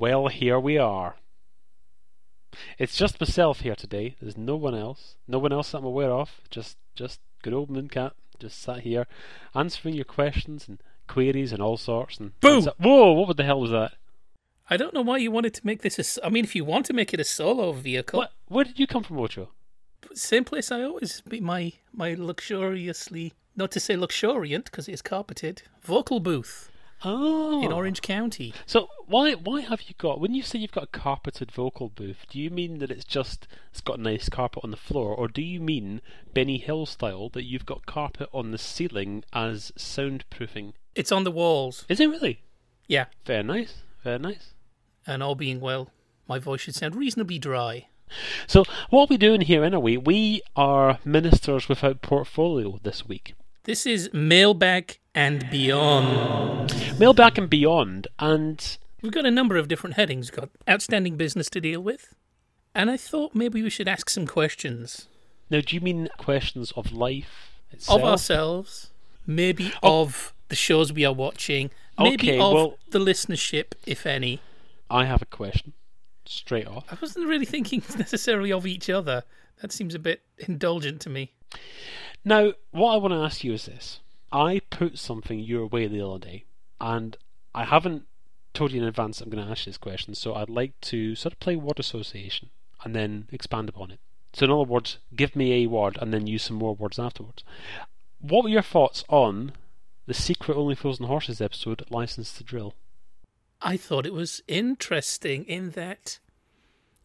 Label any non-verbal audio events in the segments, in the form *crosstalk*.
Well, here we are. It's just myself here today. There's no one else. No one else that I'm aware of. Just, just good old Mooncat. Just sat here, answering your questions and queries and all sorts. And Boo! Whoa! What the hell was that? I don't know why you wanted to make this a. I mean, if you want to make it a solo vehicle, What? Where did you come from, Ocho? same place I always be my my luxuriously not to say luxuriant because it is carpeted vocal booth Oh, in Orange County. So why why have you got when you say you've got a carpeted vocal booth? Do you mean that it's just it's got a nice carpet on the floor, or do you mean Benny Hill style that you've got carpet on the ceiling as soundproofing? It's on the walls. Is it really? Yeah, Very nice, very nice. and all being well, my voice should sound reasonably dry. So what are we doing here anyway? We are ministers without portfolio this week. This is mailbag and beyond. Mailback and beyond, and We've got a number of different headings. We've got outstanding business to deal with, and I thought maybe we should ask some questions now do you mean questions of life itself? of ourselves, maybe Oh. of the shows we are watching, maybe Okay, of well- the listenership, if any. I have a question, straight off. I wasn't really thinking *laughs* necessarily of each other. That seems a bit indulgent to me. Now, what I want to ask you is this. I put something your way the other day, and I haven't told you in advance I'm going to ask you this question, so I'd like to sort of play word association and then expand upon it. So, in other words, give me a word and then use some more words afterwards. What were your thoughts on the secret Only Fools and Horses episode, Licensed to Drill? I thought it was interesting in that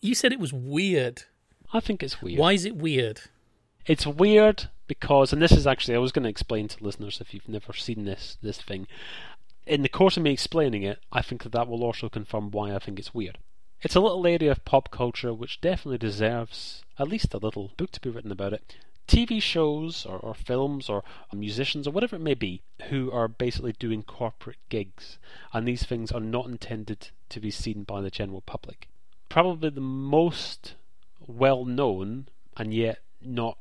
you said it was weird. I think it's weird. Why is it weird? It's weird because, and this is actually, I was going to explain to listeners if you've never seen this this thing. In the course of me explaining it, I think that that will also confirm why I think it's weird. It's a little area of pop culture which definitely deserves at least a little book to be written about it. TV shows or, or films or musicians or whatever it may be who are basically doing corporate gigs, and these things are not intended to be seen by the general public. Probably the most well known and yet not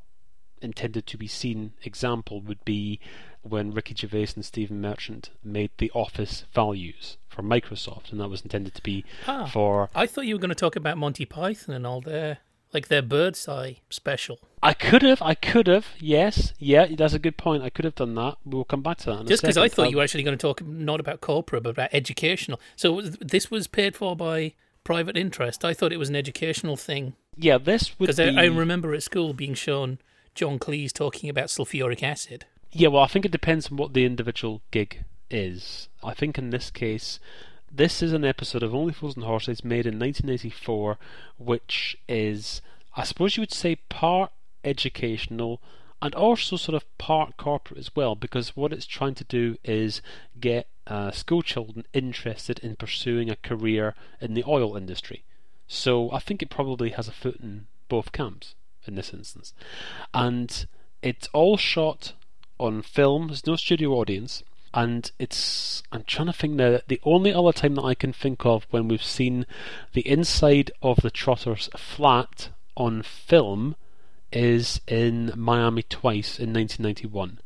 intended to be seen example would be when Ricky Gervais and Stephen Merchant made the Office values for Microsoft, and that was intended to be Ah. for. I thought you were going to talk about Monty Python and all their like their bird's eye special. I could have, I could have, yes, yeah, that's a good point. I could have done that. We'll come back to that. In Just because I thought you were actually going to talk not about corporate but about educational. So this was paid for by private interest. I thought it was an educational thing Yeah, this would because be. I, I remember at school being shown John Cleese talking about sulfuric acid. Yeah, well, I think it depends on what the individual gig is. I think in this case, this is an episode of Only Fools and Horses made in 1984, which is, I suppose you would say, part educational and also sort of part corporate as well, because what it's trying to do is get uh, school children interested in pursuing a career in the oil industry. So I think it probably has a foot in both camps in this instance. And it's all shot on film, there's no studio audience, and it's I'm trying to think now the only other time that I can think of when we've seen the inside of the Trotters flat on film is in Miami Twice in 1991.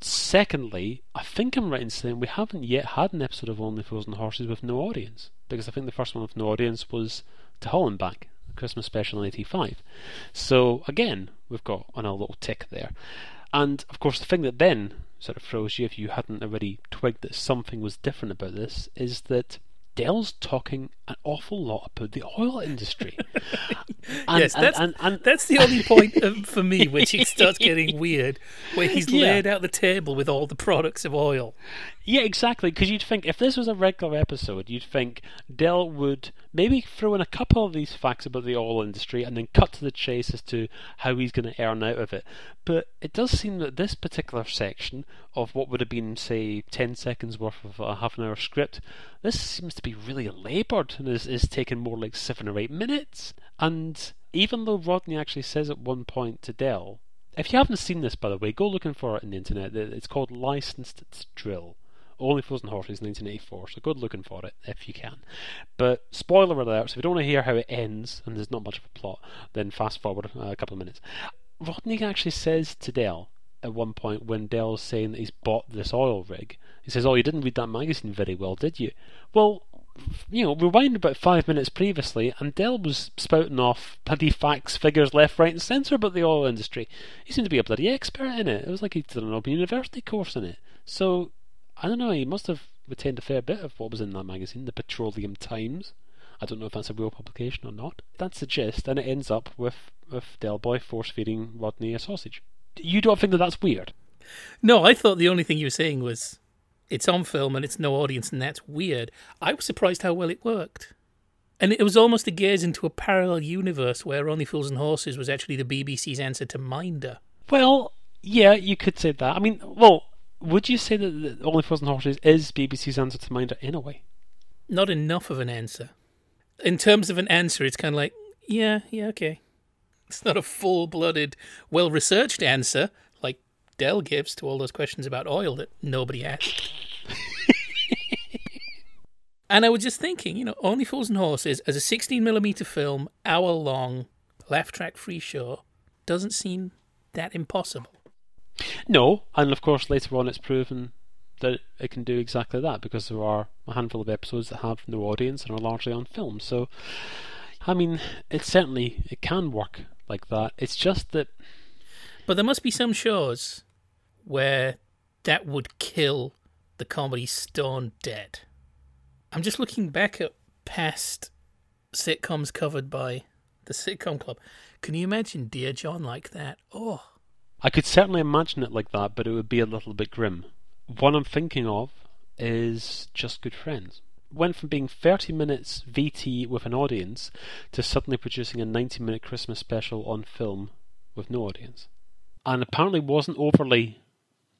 Secondly, I think I'm right in saying we haven't yet had an episode of Only Fools and Horses with no audience because I think the first one with no audience was to Hull and Back, Christmas special in '85. So again, we've got another little tick there. And of course, the thing that then sort of throws you, if you hadn't already twigged that something was different about this, is that Del's talking an awful lot about the oil industry. *laughs* And- yes, and- that's and- and- that's the only point of, for me which it starts getting *laughs* weird, where he's Yeah. laid out the table with all the products of oil. Yeah, exactly. Because you'd think if this was a regular episode, you'd think Del would maybe throw in a couple of these facts about the oil industry and then cut to the chase as to how he's going to earn out of it. But it does seem that this particular section of what would have been, say, 10 seconds worth of a half an hour script, this seems to be really laboured and is, is taking more like seven or eight minutes. And even though Rodney actually says at one point to Del, if you haven't seen this, by the way, go looking for it on the internet. It's called Licensed to Drill. Only Fools and Horses, 1984. So go looking for it if you can. But spoiler alert, so if you don't want to hear how it ends, and there's not much of a plot, then fast forward a couple of minutes. Rodney actually says to Del at one point when Del's saying that he's bought this oil rig, he says, Oh, you didn't read that magazine very well, did you? Well, you know, rewind about five minutes previously, and Del was spouting off bloody facts, figures left, right, and centre about the oil industry. He seemed to be a bloody expert in it. It was like he'd done an open university course in it. So, I don't know, he must have retained a fair bit of what was in that magazine, the Petroleum Times. I don't know if that's a real publication or not. That's the gist, and it ends up with, with Del Boy force feeding Rodney a sausage. You don't think that that's weird? No, I thought the only thing you were saying was it's on film and it's no audience, and that's weird. I was surprised how well it worked. And it was almost a gaze into a parallel universe where Only Fools and Horses was actually the BBC's answer to Minder. Well, yeah, you could say that. I mean, well, would you say that Only Fools and Horses is BBC's answer to Minder in a way? Not enough of an answer. In terms of an answer, it's kind of like, yeah, yeah, okay. It's not a full blooded, well researched answer like Del gives to all those questions about oil that nobody asked. *laughs* and I was just thinking, you know, Only Fools and Horses as a 16mm film, hour long, laugh track free show doesn't seem that impossible. No, and of course later on it's proven that it can do exactly that because there are a handful of episodes that have no audience and are largely on film. So, I mean, it certainly it can work like that. It's just that. But there must be some shows where that would kill the comedy stone dead. I'm just looking back at past sitcoms covered by the Sitcom Club. Can you imagine Dear John like that? Oh. I could certainly imagine it like that, but it would be a little bit grim. One I'm thinking of is Just Good Friends. Went from being 30 minutes VT with an audience to suddenly producing a 90 minute Christmas special on film with no audience. And apparently wasn't overly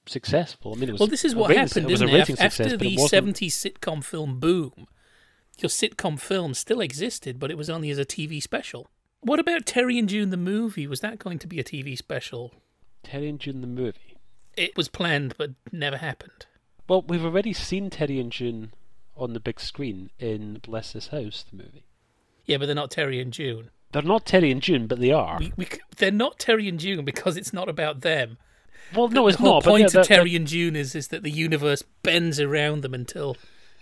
successful. I mean, it was well, this is what happened, it was isn't a it? success, After it the wasn't- 70s sitcom film boom, your sitcom film still existed, but it was only as a TV special. What about Terry and June the movie? Was that going to be a TV special? Terry and June the movie. It was planned, but never happened. Well, we've already seen Terry and June on the big screen in Bless This House, the movie. Yeah, but they're not Terry and June. They're not Terry and June, but they are. We, we, they're not Terry and June because it's not about them. well, no, it's the not. The point they're- of they're- Terry and June is, is that the universe bends around them until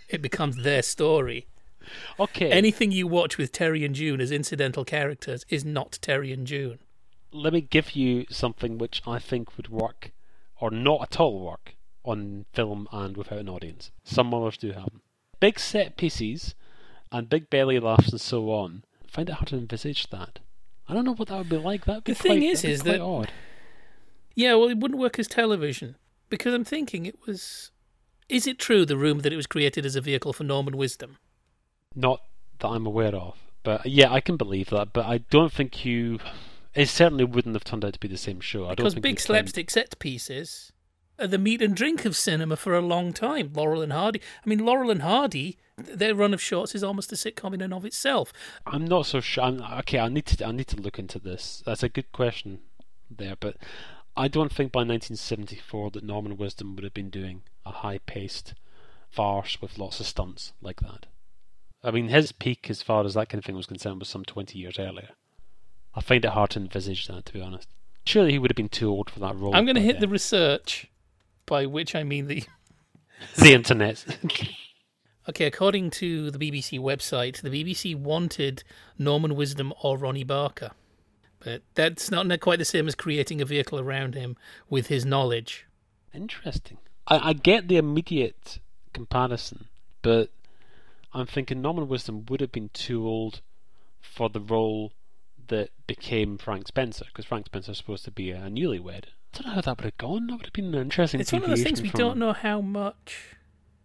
it becomes their story. Okay, Anything you watch with Terry and June as incidental characters is not Terry and June. let me give you something which I think would work, or not at all work, on film and without an audience. Some others do have them. Big set pieces and big belly laughs and so on. I find it hard to envisage that. I don't know what that would be like. That would be The thing quite- is- is that- odd. Yeah, well, it wouldn't work as television because I'm thinking it was. Is it true the rumor that it was created as a vehicle for Norman Wisdom? Not that I'm aware of, but yeah, I can believe that. But I don't think you. It certainly wouldn't have turned out to be the same show. I don't Because big slapstick set pieces Uh, the meat and drink of cinema for a long time. Laurel and Hardy. I mean, Laurel and Hardy, their run of shorts is almost a sitcom in and of itself. I'm not so sure. I'm, okay, I need to. I need to look into this. That's a good question there, but I don't think by 1974 that Norman Wisdom would have been doing a high-paced farce with lots of stunts like that. I mean, his peak as far as that kind of thing was concerned was some 20 years earlier. I find it hard to envisage that, to be honest. Surely he would have been too old for that role. I'm going to hit the research, by which I mean the *laughs* the internet. *laughs* Okay, according to the BBC website, the BBC wanted Norman Wisdom or Ronnie Barker. But that's not quite the same as creating a vehicle around him with his knowledge. Interesting. I, I get the immediate comparison, but I'm thinking Norman Wisdom would have been too old for the role that became Frank Spencer, because Frank Spencer is supposed to be a newlywed. I don't know how that would have gone. That would have been an interesting. It's one of those things we from- don't know how much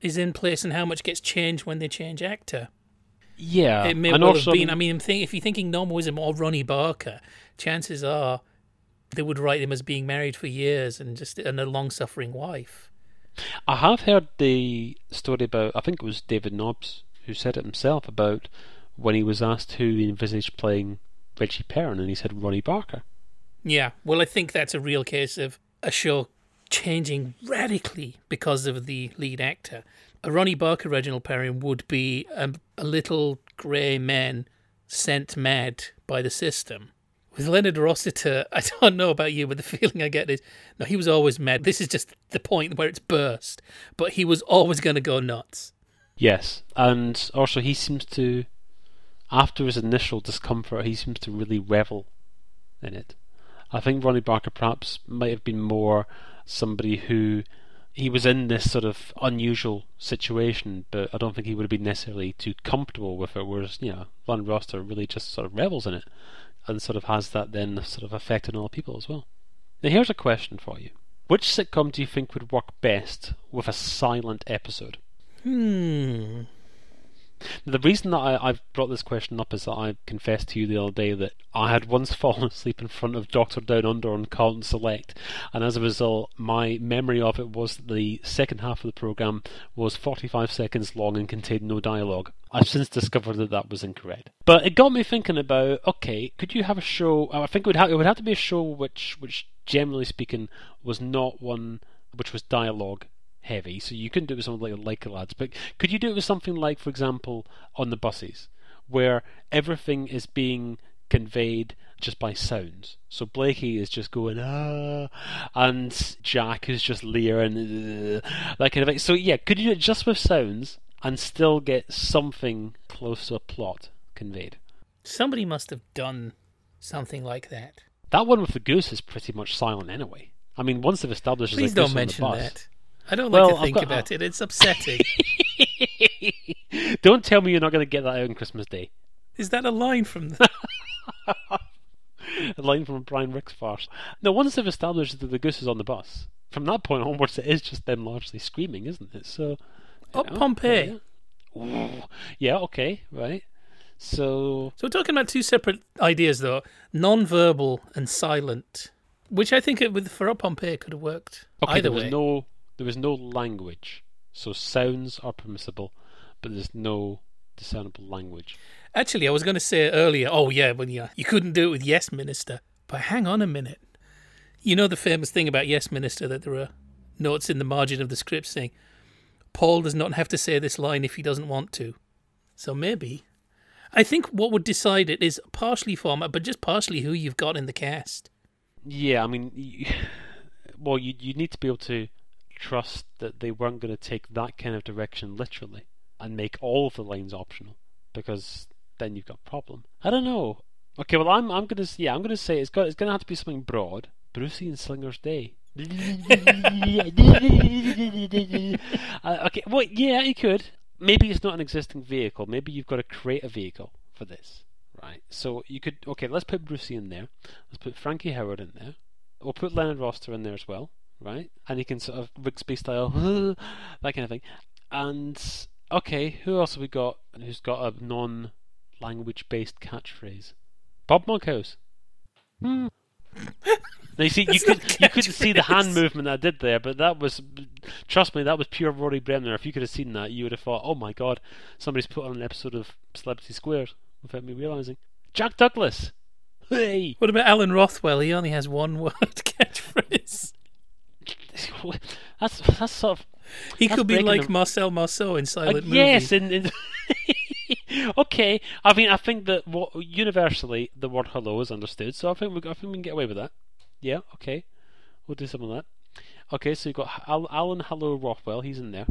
is in place and how much gets changed when they change actor. Yeah, it may and well also, have been. I mean, if you're thinking Norman Wisdom or Ronnie Barker, chances are they would write him as being married for years and just and a long-suffering wife. I have heard the story about. I think it was David Nobbs who said it himself about when he was asked who he envisaged playing Reggie Perrin, and he said Ronnie Barker. Yeah, well, I think that's a real case of a show changing radically because of the lead actor. A Ronnie Barker Reginald Perrin would be a, a little grey man sent mad by the system. With Leonard Rossiter, *laughs* I don't know about you, but the feeling I get is no, he was always mad. This is just the point where it's burst, but he was always going to go nuts. Yes, and also he seems to, after his initial discomfort, he seems to really revel in it. I think Ronnie Barker perhaps might have been more somebody who he was in this sort of unusual situation, but I don't think he would have been necessarily too comfortable with it. Whereas, you know, Len Rossiter really just sort of revels in it, and sort of has that then sort of effect on other people as well. Now, here's a question for you: Which sitcom do you think would work best with a silent episode? Hmm. The reason that I, I've brought this question up is that I confessed to you the other day that I had once *laughs* fallen asleep in front of Doctor Down Under on Carlton Select, and as a result, my memory of it was that the second half of the program was 45 seconds long and contained no dialogue. I've since discovered that that was incorrect, but it got me thinking about okay, could you have a show? I think it would have, it would have to be a show which, which generally speaking, was not one which was dialogue heavy, so you couldn't do it with something like Like Lads. But could you do it with something like, for example, on the buses, where everything is being conveyed just by sounds? So Blakey is just going ah, and Jack is just leering, uh, that kind of thing. So yeah, could you do it just with sounds and still get something close to a plot conveyed? Somebody must have done something like that. That one with the goose is pretty much silent anyway. I mean, once they've established Please don't mention bus, that. I don't Well, like to think got- about uh, it. It's upsetting. *laughs* Don't tell me you're not going to get that out on Christmas Day. Is that a line from the... *laughs* A line from Brian Rix farce. Now, once they've established that the goose is on the bus, from that point onwards, it is just them largely screaming, isn't it? So, Oh, know, Pompeii. yeah. Yeah, okay, right. So, So we're talking about two separate ideas, though: non-verbal and silent. Which I think it, with for up Pompeii could have worked okay, either there was way. no there was no language, so sounds are permissible, but there's no discernible language. Actually, I was going to say earlier. Oh yeah, when you you couldn't do it with Yes Minister. But hang on a minute. You know the famous thing about Yes Minister that there are notes in the margin of the script saying Paul does not have to say this line if he doesn't want to. So maybe. I think what would decide it is partially format, but just partially who you've got in the cast. Yeah, I mean, *sighs* well, you you need to be able to trust that they weren't going to take that kind of direction literally and make all of the lines optional, because then you've got a problem. I don't know. Okay, well, I'm I'm gonna yeah I'm gonna say it's got it's gonna have to be something broad. Brucey and Slinger's Day. *laughs* uh, okay, well, yeah, you could. Maybe it's not an existing vehicle. Maybe you've got to create a vehicle for this, right? So you could okay. Let's put Brucey in there. Let's put Frankie Howerd in there. We'll put Leonard Rossiter in there as well, right? And he can sort of Rigsby style, *laughs* that kind of thing. And okay, who else have we got who's got a non-language based catchphrase? Bob Monkhouse. Hmm. *laughs* Now you see, you could you couldn't see the hand movement I did there, but that was, trust me, that was pure Rory Bremner. If you could have seen that, you would have thought, "Oh my God, somebody's put on an episode of Celebrity Squares without me realizing." Jack Douglas. Hey, What about Alan Rothwell? He only has one *laughs* word catchphrase. *laughs* that's that's sort of He could be like the- Marcel Marceau in Uh, Silent Movie. yes, in, in *laughs* okay. I mean, I think that what universally the word hello is understood, so I think we I think we can get away with that. Yeah, okay, we'll do some of that. Okay, so you've got Al- Alan Hello Rothwell, he's in there.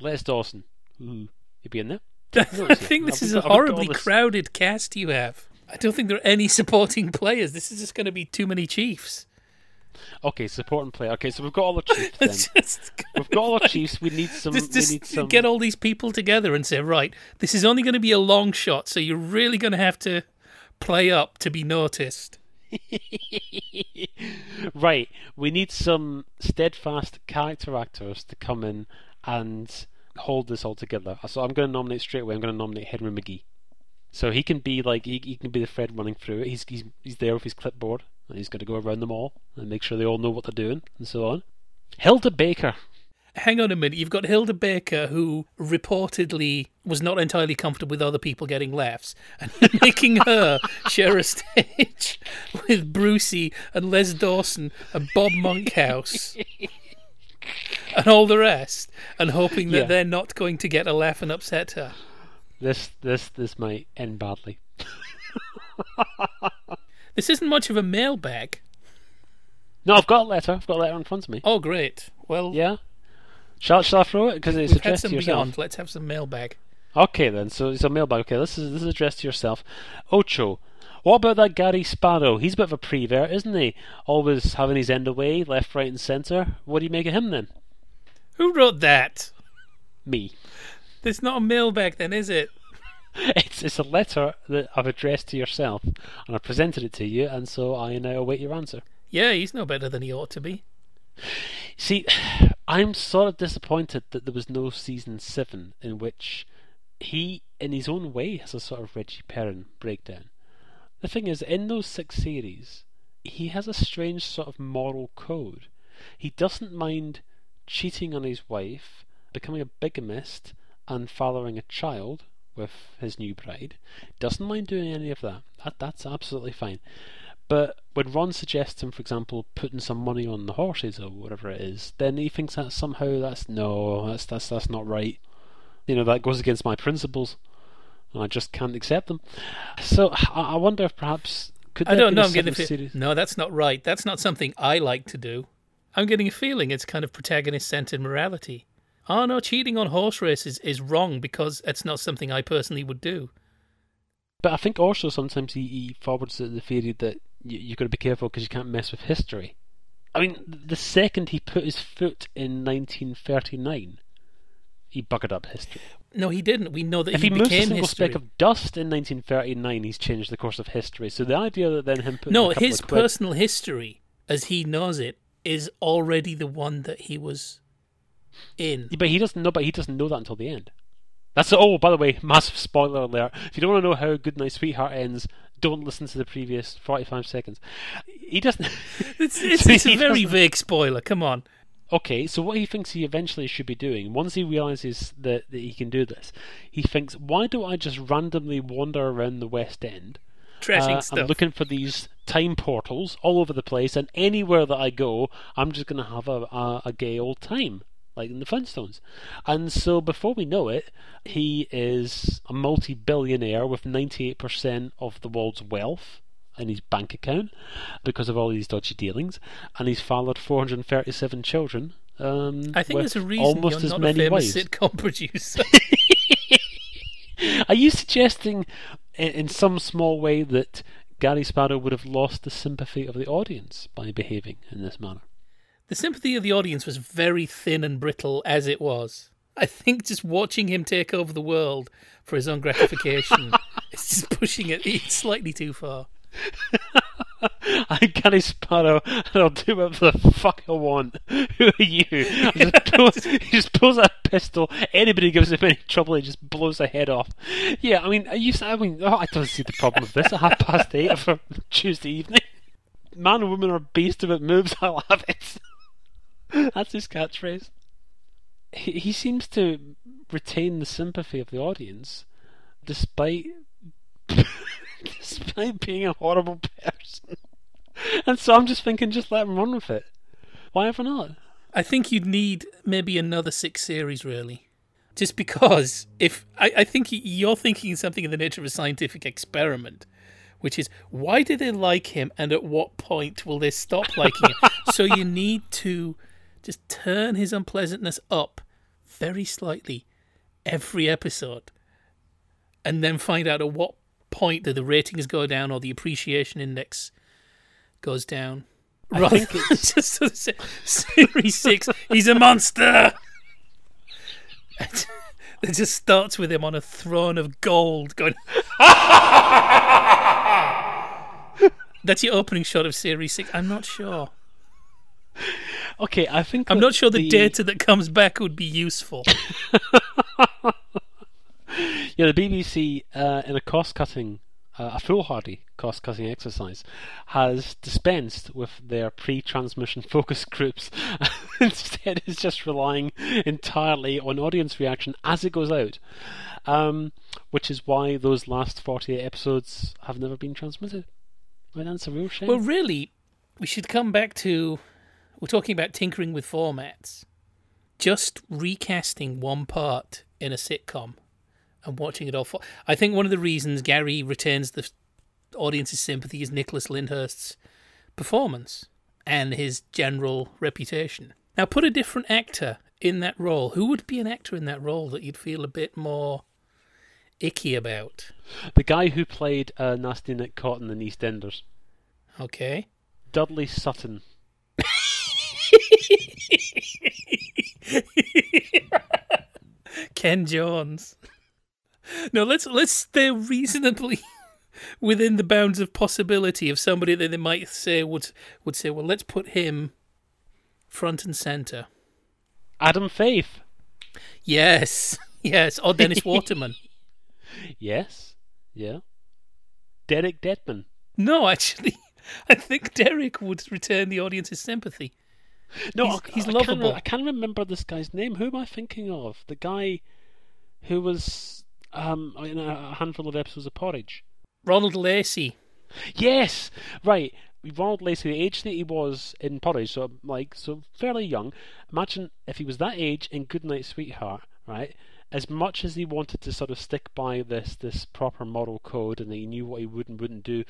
Les Dawson, ooh, he'd be in there. *laughs* I think this I've is got- a I've got all horribly crowded cast you have. I don't think there are any supporting players. This is just going to be too many Chiefs. Okay, support and play. Okay, so we've got all the chiefs *laughs* then. We've got all the chiefs. We need some. just, just we need some. get all these people together and say, right, this is only going to be a long shot, so you're really going to have to play up to be noticed. *laughs* right, we need some steadfast character actors to come in and hold this all together. Uh, so I'm going to nominate straight away. I'm going to nominate Henry McGee. So he can be like he, he can be the thread running through it. He's he's he's there with his clipboard and he's going to go around them all and make sure they all know what they're doing and so on. Hilda Baker. Hang on a minute. You've got Hilda Baker, who reportedly was not entirely comfortable with other people getting laughs, and *laughs* making her share a stage with Brucey and Les Dawson and Bob Monkhouse *laughs* and all the rest, and hoping that Yeah. they're not going to get a laugh and upset her. This this this might end badly. *laughs* This isn't much of a mailbag. No, I've got a letter. I've got a letter in front of me. Oh, great. Well, Yeah. Shall, shall I throw it? Because it's addressed to yourself. beyond. Let's have some mailbag. Okay then, so it's a mailbag. Okay, this is this is addressed to yourself. Ocho, what about that Gary Sparrow? He's a bit of a prevert, isn't he? Always having his end away, left, right, and centre. What do you make of him then? Who wrote that? Me. There's not a mailbag then, is it? *laughs* It's it's a letter that I've addressed to yourself, and I presented it to you, and so I now await your answer. Yeah, he's no better than he ought to be. See, *sighs* I'm sort of disappointed that there was no season seven in which he, in his own way, has a sort of Reggie Perrin breakdown. The thing is, in those six series, he has a strange sort of moral code. He doesn't mind cheating on his wife, becoming a bigamist, and fathering a child with his new bride. Doesn't mind doing any of that. That that's absolutely fine. But when Ron suggests him, for example, putting some money on the horses or whatever it is, then he thinks that somehow that's no, that's that's that's not right. You know, that goes against my principles, and I just can't accept them. So I, I wonder if perhaps could I don't know. I'm getting a fe- No, that's not right. That's not something I like to do. I'm getting a feeling it's kind of protagonist centered morality. Oh no, cheating on horse races is wrong because it's not something I personally would do. But I think also sometimes he, he forwards the, the theory that you, you've got to be careful because you can't mess with history. I mean, the second he put his foot in 1939, he buggered up history. No, he didn't. We know that if he, he, moves a single history. speck of dust in 1939, he's changed the course of history. So the idea that then him putting no, his of quid- personal history, as he knows it, is already the one that he was in. but he doesn't know. But he doesn't know that until the end. That's oh, by the way, massive spoiler alert. If you don't want to know how Goodnight Sweetheart ends, don't listen to the previous 45 seconds. He doesn't. *laughs* It's, it's, So it's a very vague spoiler. Come on. Okay, so what he thinks he eventually should be doing, once he realizes that, that he can do this, he thinks, why don't I just randomly wander around the West End? Trashing uh, stuff. I'm looking for these time portals all over the place, and anywhere that I go, I'm just going to have a, a, a gay old time, like in the Flintstones. And so before we know it, he is a multi billionaire with 98% of the world's wealth in his bank account because of all these dodgy dealings, and he's fathered 437 children. Um, I think there's a reason almost you're as not many a famous wives. sitcom *laughs* producer. *laughs* Are you suggesting, in, in some small way, that Gary Sparrow would have lost the sympathy of the audience by behaving in this manner? The sympathy of the audience was very thin and brittle as it was. I think just watching him take over the world for his own gratification *laughs* is just pushing it *laughs* slightly too far. I'm Gary Sparrow, and I'll do whatever the fuck I want. *laughs* Who are you? Just pulls, he just pulls a pistol. Anybody gives him any trouble, he just blows their head off. Yeah, I mean, you? I mean, oh, I don't see the problem with this. At half past eight of a Tuesday evening. Man and woman are based if it moves. I'll have it. That's his catchphrase. He, he seems to retain the sympathy of the audience, despite *laughs* despite being a horrible person. And so I'm just thinking, just let him run with it. Why ever not? I think you'd need maybe another six series, really. Just because if I, I think you're thinking something in the nature of a scientific experiment, which is why do they like him and at what point will they stop liking him? *laughs* so you need to just turn his unpleasantness up very slightly every episode and then find out at what point do the ratings go down or the appreciation index goes down. I Rather think than just series six, he's a monster. *laughs* it just starts with him on a throne of gold going. *laughs* That's your opening shot of series six. I'm not sure. Okay, I think I'm not sure the, data that comes back would be useful. *laughs* Yeah, the BBC, uh, in a cost-cutting, uh, a foolhardy cost-cutting exercise, has dispensed with their pre-transmission focus groups. *laughs* Instead, is just relying entirely on audience reaction as it goes out, um, which is why those last 48 episodes have never been transmitted. I mean, that's a real shame. well, really, we should come back to. We're talking about tinkering with formats. Just recasting one part in a sitcom and watching it all. For, I think one of the reasons Gary retains the audience's sympathy is Nicholas Lyndhurst's performance and his general reputation. Now, put a different actor in that role, who would be an actor in that role that you'd feel a bit more icky about? The guy who played uh, Nasty Nick Cotton in EastEnders, Okay. Dudley Sutton. *laughs* Ken Jones. No, let's let's stay reasonably *laughs* within the bounds of possibility of somebody that they might say would would say, well, let's put him front and center. Adam Faith. Yes, *laughs* yes, or Dennis Waterman. Yes. Yeah. Derek Deadman. No, actually, I think Derek would return the audience's sympathy. No, He's- I, he's I can't lovable. I can't remember this guy's name. Who am I thinking of? The guy who was um, in a handful of episodes of Porridge. Ronald Lacey. Yes, right. Ronald Lacey, the age that he was in Porridge, so like so fairly young. Imagine if he was that age in Goodnight Sweetheart, right? As much as he wanted to sort of stick by this this proper moral code, and he knew what he would and wouldn't do,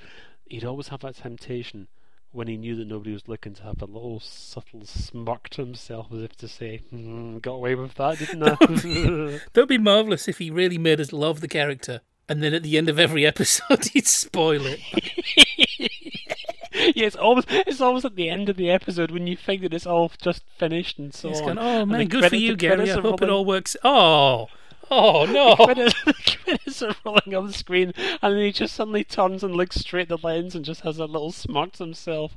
he'd always have that temptation when he knew that nobody was looking to have a little subtle smirk to himself, as if to say, hmm, "Got away with that, didn't I?" *laughs* That would be marvelous if he really made us love the character, and then at the end of every episode *laughs* he'd spoil it. *laughs* yeah, it's always it's always at the end of the episode when you think that it's all just finished and so He's on. going, "Oh man, good for you, Gary. I hope it all works." Oh, oh *laughs* no! credits, *laughs* are rolling on the screen, and then he just suddenly turns and looks straight at the lens and just has a little smirk to himself,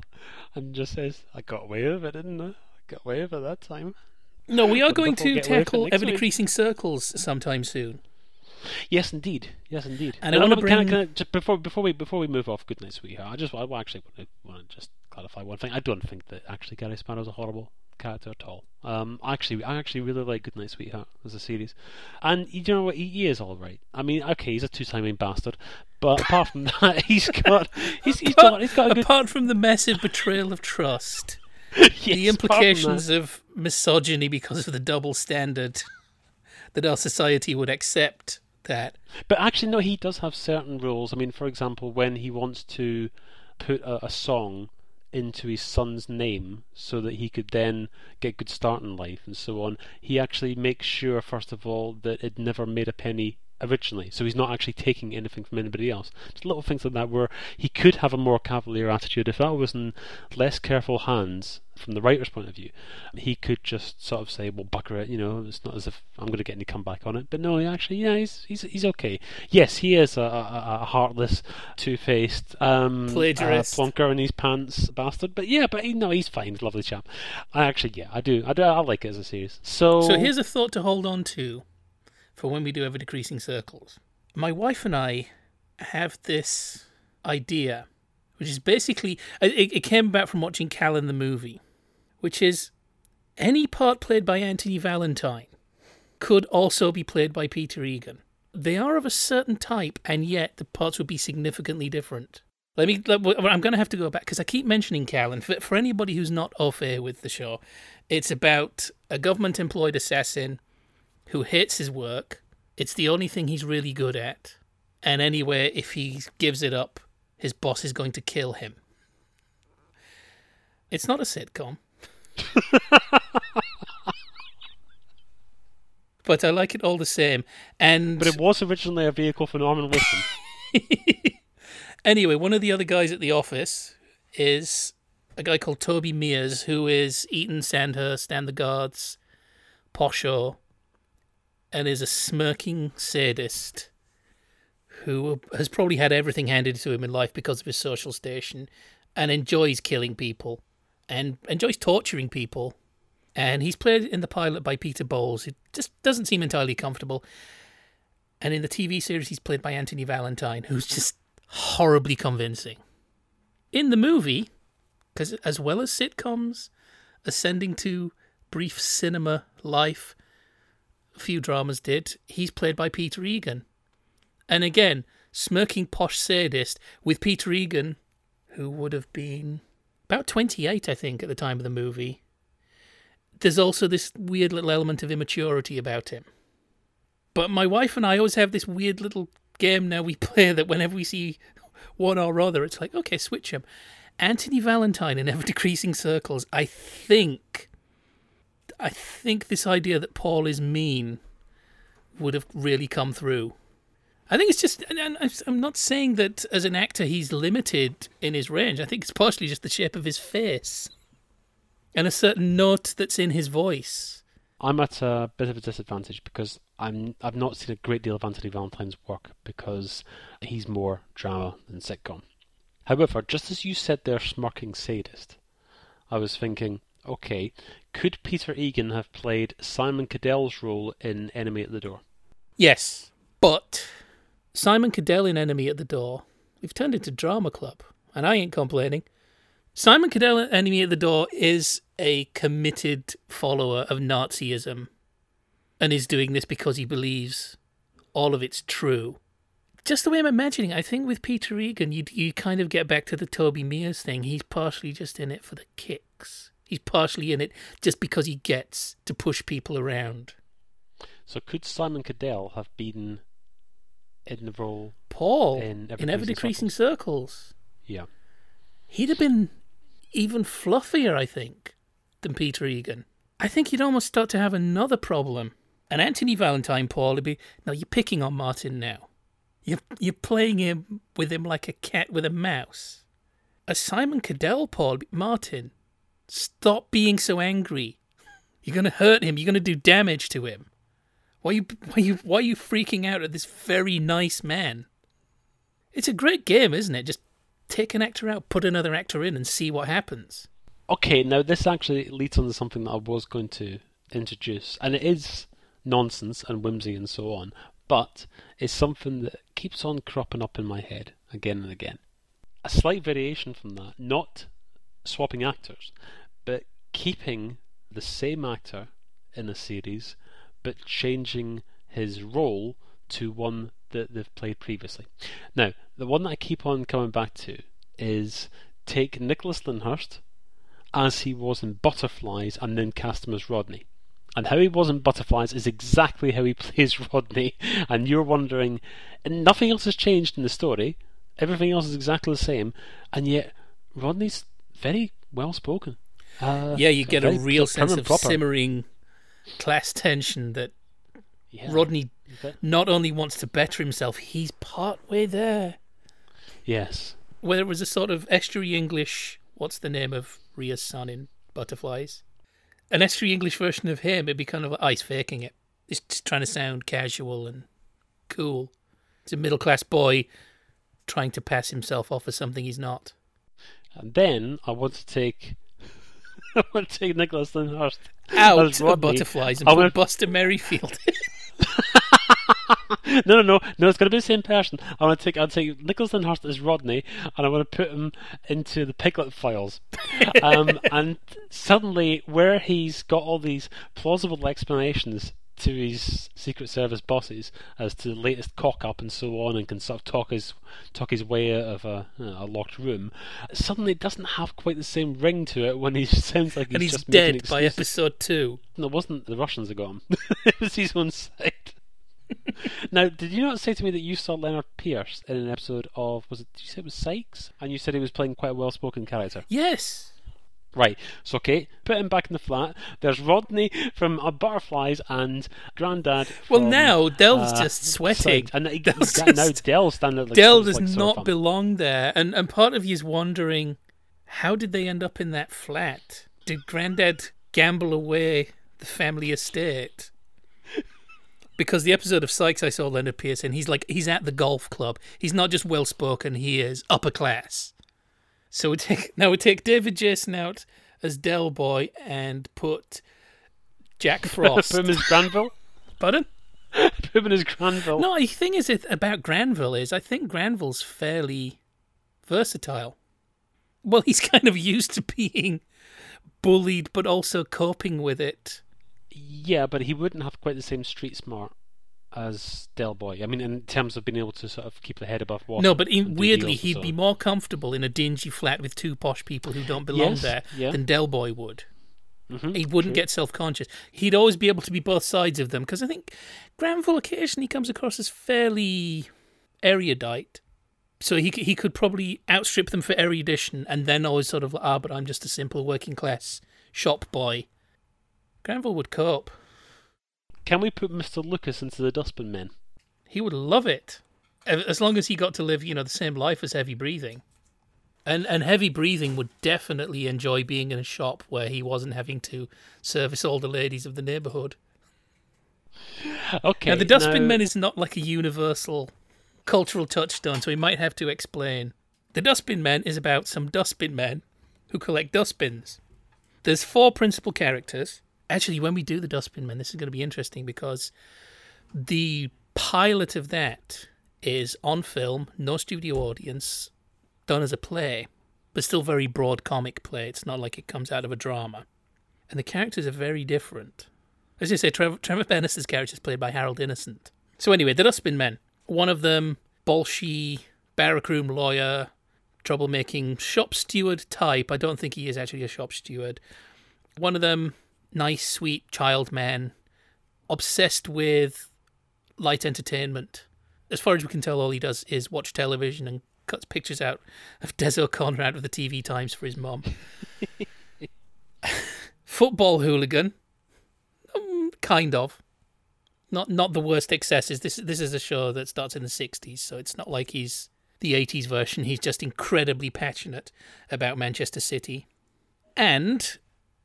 and just says, "I got away with it, didn't I? I got away with it that time." No, we are But going to get away with it tackle ever-decreasing circles sometime soon. Yes, indeed. Yes, indeed. And I wanna no, but can bring- can I, just before before we before we move off Goodnight Sweetheart, I just I actually want to, want to just clarify one thing. I don't think that actually Gary Sparrow's a horrible character at all. Um, actually, I actually really like Goodnight Sweetheart as a series, and you know what? He, he is all right. I mean, okay, he's a two-timing bastard, but apart from *laughs* that, he's got he's, he's got he's got a good Apart from the massive betrayal of trust, *laughs* yes, the apart implications of misogyny because of the double standard *laughs* that our society would accept that. But actually, no, he does have certain rules. I mean, for example, when he wants to put a, a song into his son's name so that he could then get good start in life and so on, he actually makes sure, first of all, that it never made a penny originally. So he's not actually taking anything from anybody else. Just little things like that where he could have a more cavalier attitude. If that was in less careful hands from the writer's point of view, he could just sort of say, "Well, bucker it," you know. It's not as if I'm going to get any comeback on it. But no, actually, yeah, he's he's he's okay. Yes, he is a, a, a heartless, two-faced, um, Plagiarist. uh, plonker in his pants bastard. But yeah, but he, no, he's fine. He's a lovely chap. I actually, yeah, I do, I do, I like it as a series. So, So here's a thought to hold on to for when we do ever decreasing circles. My wife and I have this idea, which is basically it, it came about from watching Callan the movie, which is any part played by Anthony Valentine could also be played by Peter Egan. They are of a certain type, and yet the parts would be significantly different. Let me. let- I'm going to have to go back because I keep mentioning Callan. For, for anybody who's not au fait with the show, it's about a government-employed assassin who hates his work. It's the only thing he's really good at, and anyway, if he gives it up, his boss is going to kill him. It's not a sitcom. But I like it all the same. And but it was originally a vehicle for Norman Wisdom. *laughs* anyway, one of the other guys at the office is a guy called Toby Meres, who is Eton Sandhurst and the guards, Posho, and is a smirking sadist who has probably had everything handed to him in life because of his social station and enjoys killing people and enjoys torturing people. And he's played in the pilot by Peter Bowles, It just doesn't seem entirely comfortable. And in the TV series, he's played by Anthony Valentine, who's just horribly convincing. In the movie, because as well as sitcoms, ascending to brief cinema life, a few dramas did, he's played by Peter Egan. And again, smirking posh sadist with Peter Egan, who would have been about 28, I think, at the time of the movie. There's also this weird little element of immaturity about him. But my wife and I always have this weird little game now we *laughs* play that whenever we see one or other, it's like, okay, switch him. Anthony Valentine in *laughs* Ever Decreasing Circles, I think. I think this idea that Paul is mean would have really come through. I think it's just, and I'm- not saying that as an actor he's limited in his range. I think it's partially just the shape of his face and a certain note that's in his voice. I'm at a bit of a disadvantage because I'm I've not seen a great deal of Anthony Valentine's work because he's more drama than sitcom. However, just as you said there, smirking sadist, I was thinking, okay, could Peter Egan have played Simon Cadell's role in Enemy at the Door? Yes, but Simon Cadell in Enemy at the Door, we've turned into Drama Club, and I ain't complaining. Simon Cadell in Enemy at the Door is a committed follower of Nazism and is doing this because he believes all of it's true. Just the way I'm imagining, I think with Peter Egan, you you kind of get back to the Toby Meres thing. He's partially just in it for the kicks. He's partially in it just because he gets to push people around. So could Simon Cadell have been in the role? Paul In Ever in ever Decreasing decreasing circles. Yeah. He'd have been even fluffier, I think, than Peter Egan. I think you'd almost start to have another problem. And Anthony Valentine Paul would be no, you're picking on Martin now. You're you're playing him with him like a cat with a mouse. A Simon Cadell Paul Martin, stop being so angry. You're gonna hurt him. You're gonna do damage to him. *laughs* Why you why you why are you freaking out at this very nice man? It's a great game, isn't it? Just take an actor out, put another actor in, and see what happens. Okay, now this actually leads on to something that I was going to introduce, and it is nonsense and whimsy and so on, but it's something that keeps on cropping up in my head again and again. A slight variation from that, not swapping actors, but keeping the same actor in a series, but changing his role to one that they've played previously. Now, the one that I keep on coming back to is take Nicholas Lyndhurst as he was in Butterflies and then cast him as Rodney. And how he was in Butterflies is exactly how he *laughs* plays Rodney. And you're wondering, and nothing else has changed in the story. Everything else is exactly the same. And yet, Rodney's very well spoken. Uh, Yeah, you get a real sense of proper. simmering class tension that Yeah. Rodney not only wants to better himself, he's part way there. Yes. Whether it was a sort of estuary English, what's the name of Ria's son in Butterflies? An estuary English version of him, it'd be kind of like ice faking it. He's just trying to sound casual and cool. It's a middle class boy trying to pass himself off as something he's not. And then I want to take. I want to take Nicholas Lyndhurst Out of Butterflies and I put wanna- Buster Merryfield. *laughs* *laughs* no, no, no, no. It's going to be the same person. I want to take. I'll take Nicholas Lyndhurst as Rodney, and I want to put him into the Piglet files. *laughs* um, and suddenly, where he's got all these plausible explanations to his Secret Service bosses as to the latest cock up and so on, and can sort of talk his talk his way out of a, you know, a locked room. Suddenly, it doesn't have quite the same ring to it when he *laughs* sounds like he's and he's just making dead by episode two. No, it wasn't the Russians are gone. *laughs* it was his own side. *laughs* now, did you not say to me that you saw Lennard Pearce in an episode of was it? Did you say it was Sykes? And you said he was playing quite a well-spoken character. Yes. Right. So, okay, put him back in the flat. There's Rodney from uh, Butterflies and Grandad. Well, from, now Del's uh, just sweating. And he, *laughs* Del's now just- Del's standing like Del does of not belong there, and and part of you is wondering, how did they end up in that flat? Did Grandad gamble away the family estate? Because the episode of Sykes I saw Leonard Pearson, he's like he's at the golf club. He's not just well spoken; he is upper class. So we take *laughs* now we take David Jason out as Del Boy and put Jack *laughs* Frost. Put him as Granville. *laughs* Pardon? put him as Granville. No, the thing is it, about Granville is I think Granville's fairly versatile. Well, he's kind of used to being bullied, but also coping with it. Yeah, but he wouldn't have quite the same street smart as Del Boy. I mean, in terms of being able to sort of keep the head above water. no, but in, weirdly, he'd be more comfortable in a dingy flat with two posh people who don't belong Yes, there yeah. than Del Boy would. Mhm, He wouldn't true. get self conscious. He'd always be able to be both sides of them because I think Granville occasionally comes across as fairly erudite. So he he could probably outstrip them for erudition and then always sort of like, ah, but I'm just a simple working class shop boy. Granville would cope. Can we put Mr. Lucas into the Dustbin Men? He would love it, as long as he got to live, you know, the same life as Heavy Breathing. And and Heavy Breathing would definitely enjoy being in a shop where he wasn't having to service all the ladies of the neighborhood. Okay. Now, the Dustbin now- Men is not like a universal cultural touchstone, so we might have to explain. The Dustbin Men is about some dustbin men who collect dustbins. There's four principal characters. Actually, when we do the Dustbin Men, this is going to be interesting because the pilot of that is on film, no studio audience, done as a play, but still very broad comic play. It's not like it comes out of a drama. And the characters are very different. As you say, Trevor, Trevor character is played by Harold Innocent. So anyway, the Dustbin Men. One of them, bolshy, barrackroom lawyer, troublemaking shop steward type. I don't think he is actually a shop steward. One of them, nice, sweet child man, obsessed with light entertainment. As far as we can tell, all he does is watch television and cuts pictures out of Des O'Connor out of the TV Times for his mom. *laughs* Football hooligan, um, kind of. Not not the worst excesses. This this is a show that starts in the '60s, so it's not like he's the '80s version. He's just incredibly passionate about Manchester City, and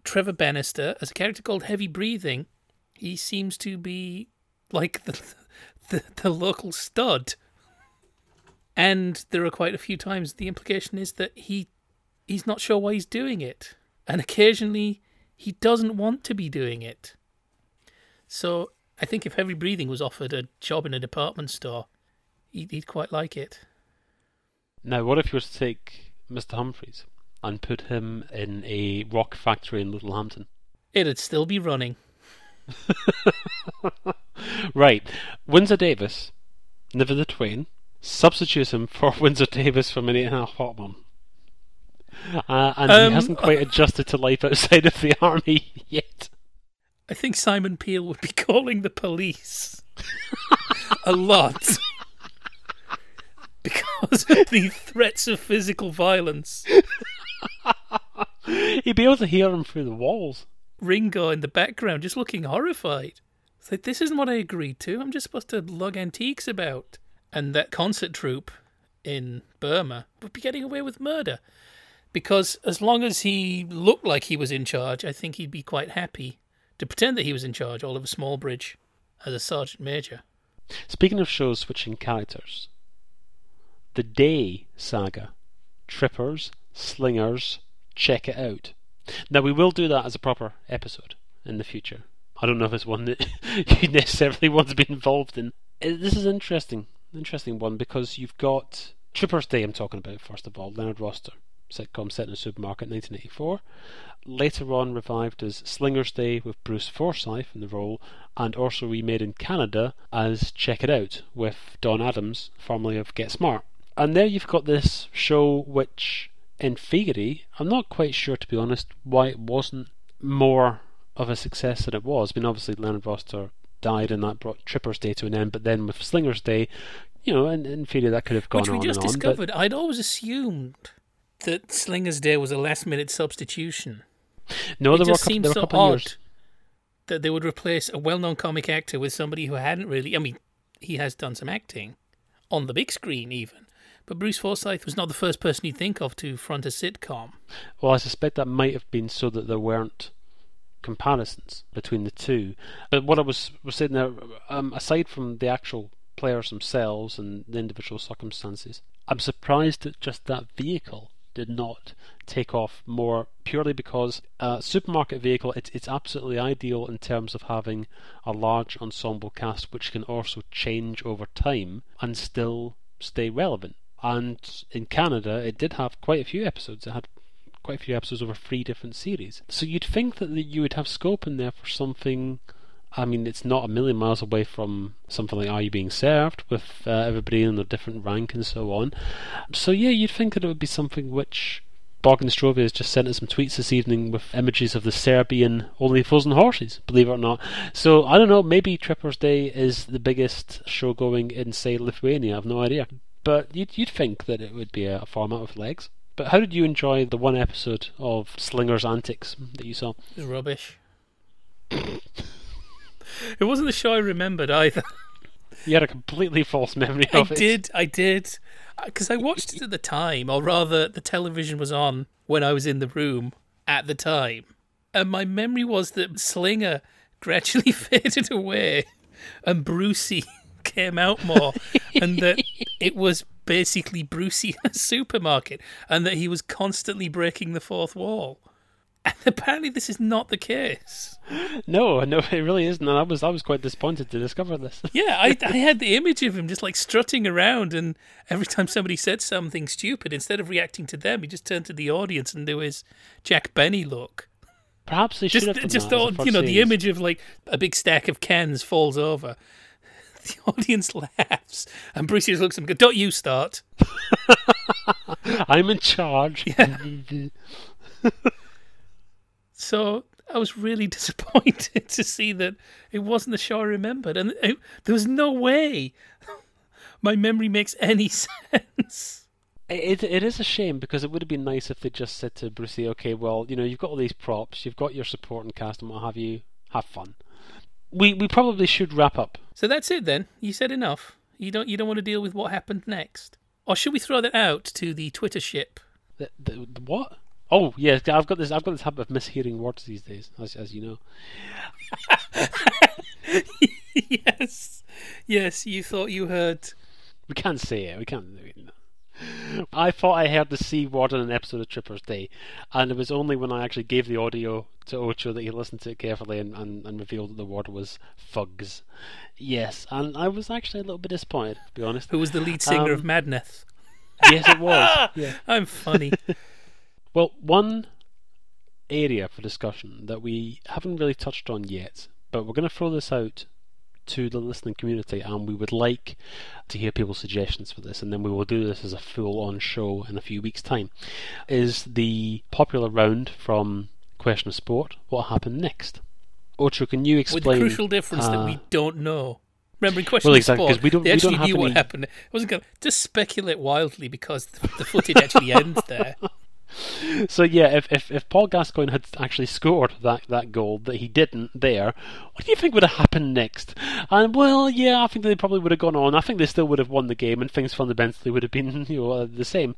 Trevor Bannister as a character called Heavy Breathing. He seems to be like the *laughs* the, the local stud. And there are quite a few times the implication is that he he's not sure why he's doing it. And occasionally he doesn't want to be doing it. So I think if Heavy Breathing was offered a job in a department store, he'd, he'd quite like it. Now, what if you were to take Mr. Humphries and put him in a rock factory in Littlehampton? It'd still be running. *laughs* right. Windsor Davies, never the twain, substitute him for *laughs* Windsor Davies from an eight and a half hot one. Uh, and Um, he hasn't quite *laughs* adjusted to life outside of the army yet. I think Simon Peel would be calling the police a lot because of the threats of physical violence. *laughs* He'd be able to hear him through the walls. Ringo in the background just looking horrified. It's like, this isn't what I agreed to. I'm just supposed to lug antiques about. And that concert troupe in Burma would be getting away with murder. Because as long as he looked like he was in charge, I think he'd be quite happy to pretend that he was in charge, Oliver Smallbridge, as a sergeant major. Speaking of shows switching characters, the Day saga, Trippers, Slingers, check it out. Now we will do that as a proper episode in the future. I don't know if it's one that *laughs* you necessarily want to be involved in. Uh, This is interesting, interesting one because you've got Tripper's Day. I'm talking about first of all, Leonard Rossiter sitcom set in a supermarket, 1984. Later on, revived as Slingers Day with Bruce Forsyth in the role, and also remade in Canada as Check It Out with Don Adams, formerly of Get Smart. And there you've got this show which, in theory, I'm not quite sure to be honest why it wasn't more of a success than it was. I mean, obviously Leonard Rossiter died and that brought Trippers Day to an end, but then with Slingers Day, you know, in, in theory that could have gone Which we on just on. but- discovered. I'd always assumed that Slinger's Day was a last minute substitution. no, it there were, just couple, there were a so couple odd years. that they would replace a well known comic actor with somebody who hadn't really. I mean, he has done some acting on the big screen, even. But Bruce Forsyth was not the first person you'd think of to front a sitcom. Well, I suspect that might have been so that there weren't comparisons between the two. But what I was was saying there, um, aside from the actual players themselves and the individual circumstances, I'm surprised that just that vehicle did not take off more purely because a supermarket vehicle it's it's absolutely ideal in terms of having a large ensemble cast which can also change over time and still stay relevant. And in Canada, it did have quite a few episodes. It had quite a few episodes over three different series. So you'd think that you would have scope in there for something. I mean, it's not a million miles away from something like Are You Being Served with uh, everybody in a different rank and so on. So yeah, you'd think that it would be something which. Bogdan Strovia has just sent us some tweets this evening with images of the Serbian Only and Horses, believe it or not. So I don't know, maybe Trippers Day is the biggest show going in, say, Lithuania. I've no idea. But you'd, you'd think that it would be a, format with legs. But how did you enjoy the one episode of Slinger's Antics that you saw? Rubbish. *laughs* It wasn't the show I remembered either. You had a completely false memory I of it. did, I did, uh, because I watched it at the time, or rather, the television was on when I was in the room at the time, and my memory was that Slinger gradually *laughs* faded away, and Brucey came out more, and that it was basically Brucey in a supermarket, and that he was constantly breaking the fourth wall. And apparently, this is not the case. No, no, it really isn't. And I was, I was quite disappointed to discover this. *laughs* Yeah, I, I had the image of him just like strutting around, and every time somebody said something stupid, instead of reacting to them, he just turned to the audience and do his Jack Benny look. Perhaps they should Just, have just all, you know, the image of like a big stack of cans falls over. *laughs* The audience laughs, and Bruce just looks at him and goes, Don't you start. *laughs* I'm in charge. *laughs* Yeah. So I was really disappointed to see that it wasn't the show I remembered, and it, there was no way my memory makes any sense. It, it is a shame because it would have been nice if they just said to Brucey, okay, well, you know, you've got all these props, you've got your supporting cast and what have you, have fun. We we probably should wrap up. So that's it then. You said enough. You don't you don't want to deal with what happened next, or should we throw that out to the Twitter ship? The, the, the what? Oh yes, I've got this. I've got this habit of mishearing words these days, as as you know. *laughs* yes, yes. You thought you heard. We can't say it. We can't. I thought I heard the C word in an episode of Tripper's Day, and it was only when I actually gave the audio to Ocho that he listened to it carefully and, and, and revealed that the word was fugs. Yes, and I was actually a little bit disappointed, to be honest. Who was the lead singer of Um, Madness? Yes, it was. *laughs* Yeah. I'm funny. *laughs* Well, one area for discussion that we haven't really touched on yet, but we're going to throw this out to the listening community, and we would like to hear people's suggestions for this, and then we will do this as a full-on show in a few weeks' time. Is the popular round from Question of Sport? What happened next? Ocho, can you With explain? the crucial difference that uh, we don't know. Remember, in question Well, of exactly, sport, 'cause we don't- they we actually don't knew what any- happened. I wasn't going to just speculate wildly because the, the footage actually ends there. *laughs* So yeah, if, if if Paul Gascoigne had actually scored that, that goal that he didn't there, what do you think would have happened next? And well, yeah, I think they probably would have gone on. I think they still would have won the game, and things fundamentally would have been *laughs* you know uh, the same.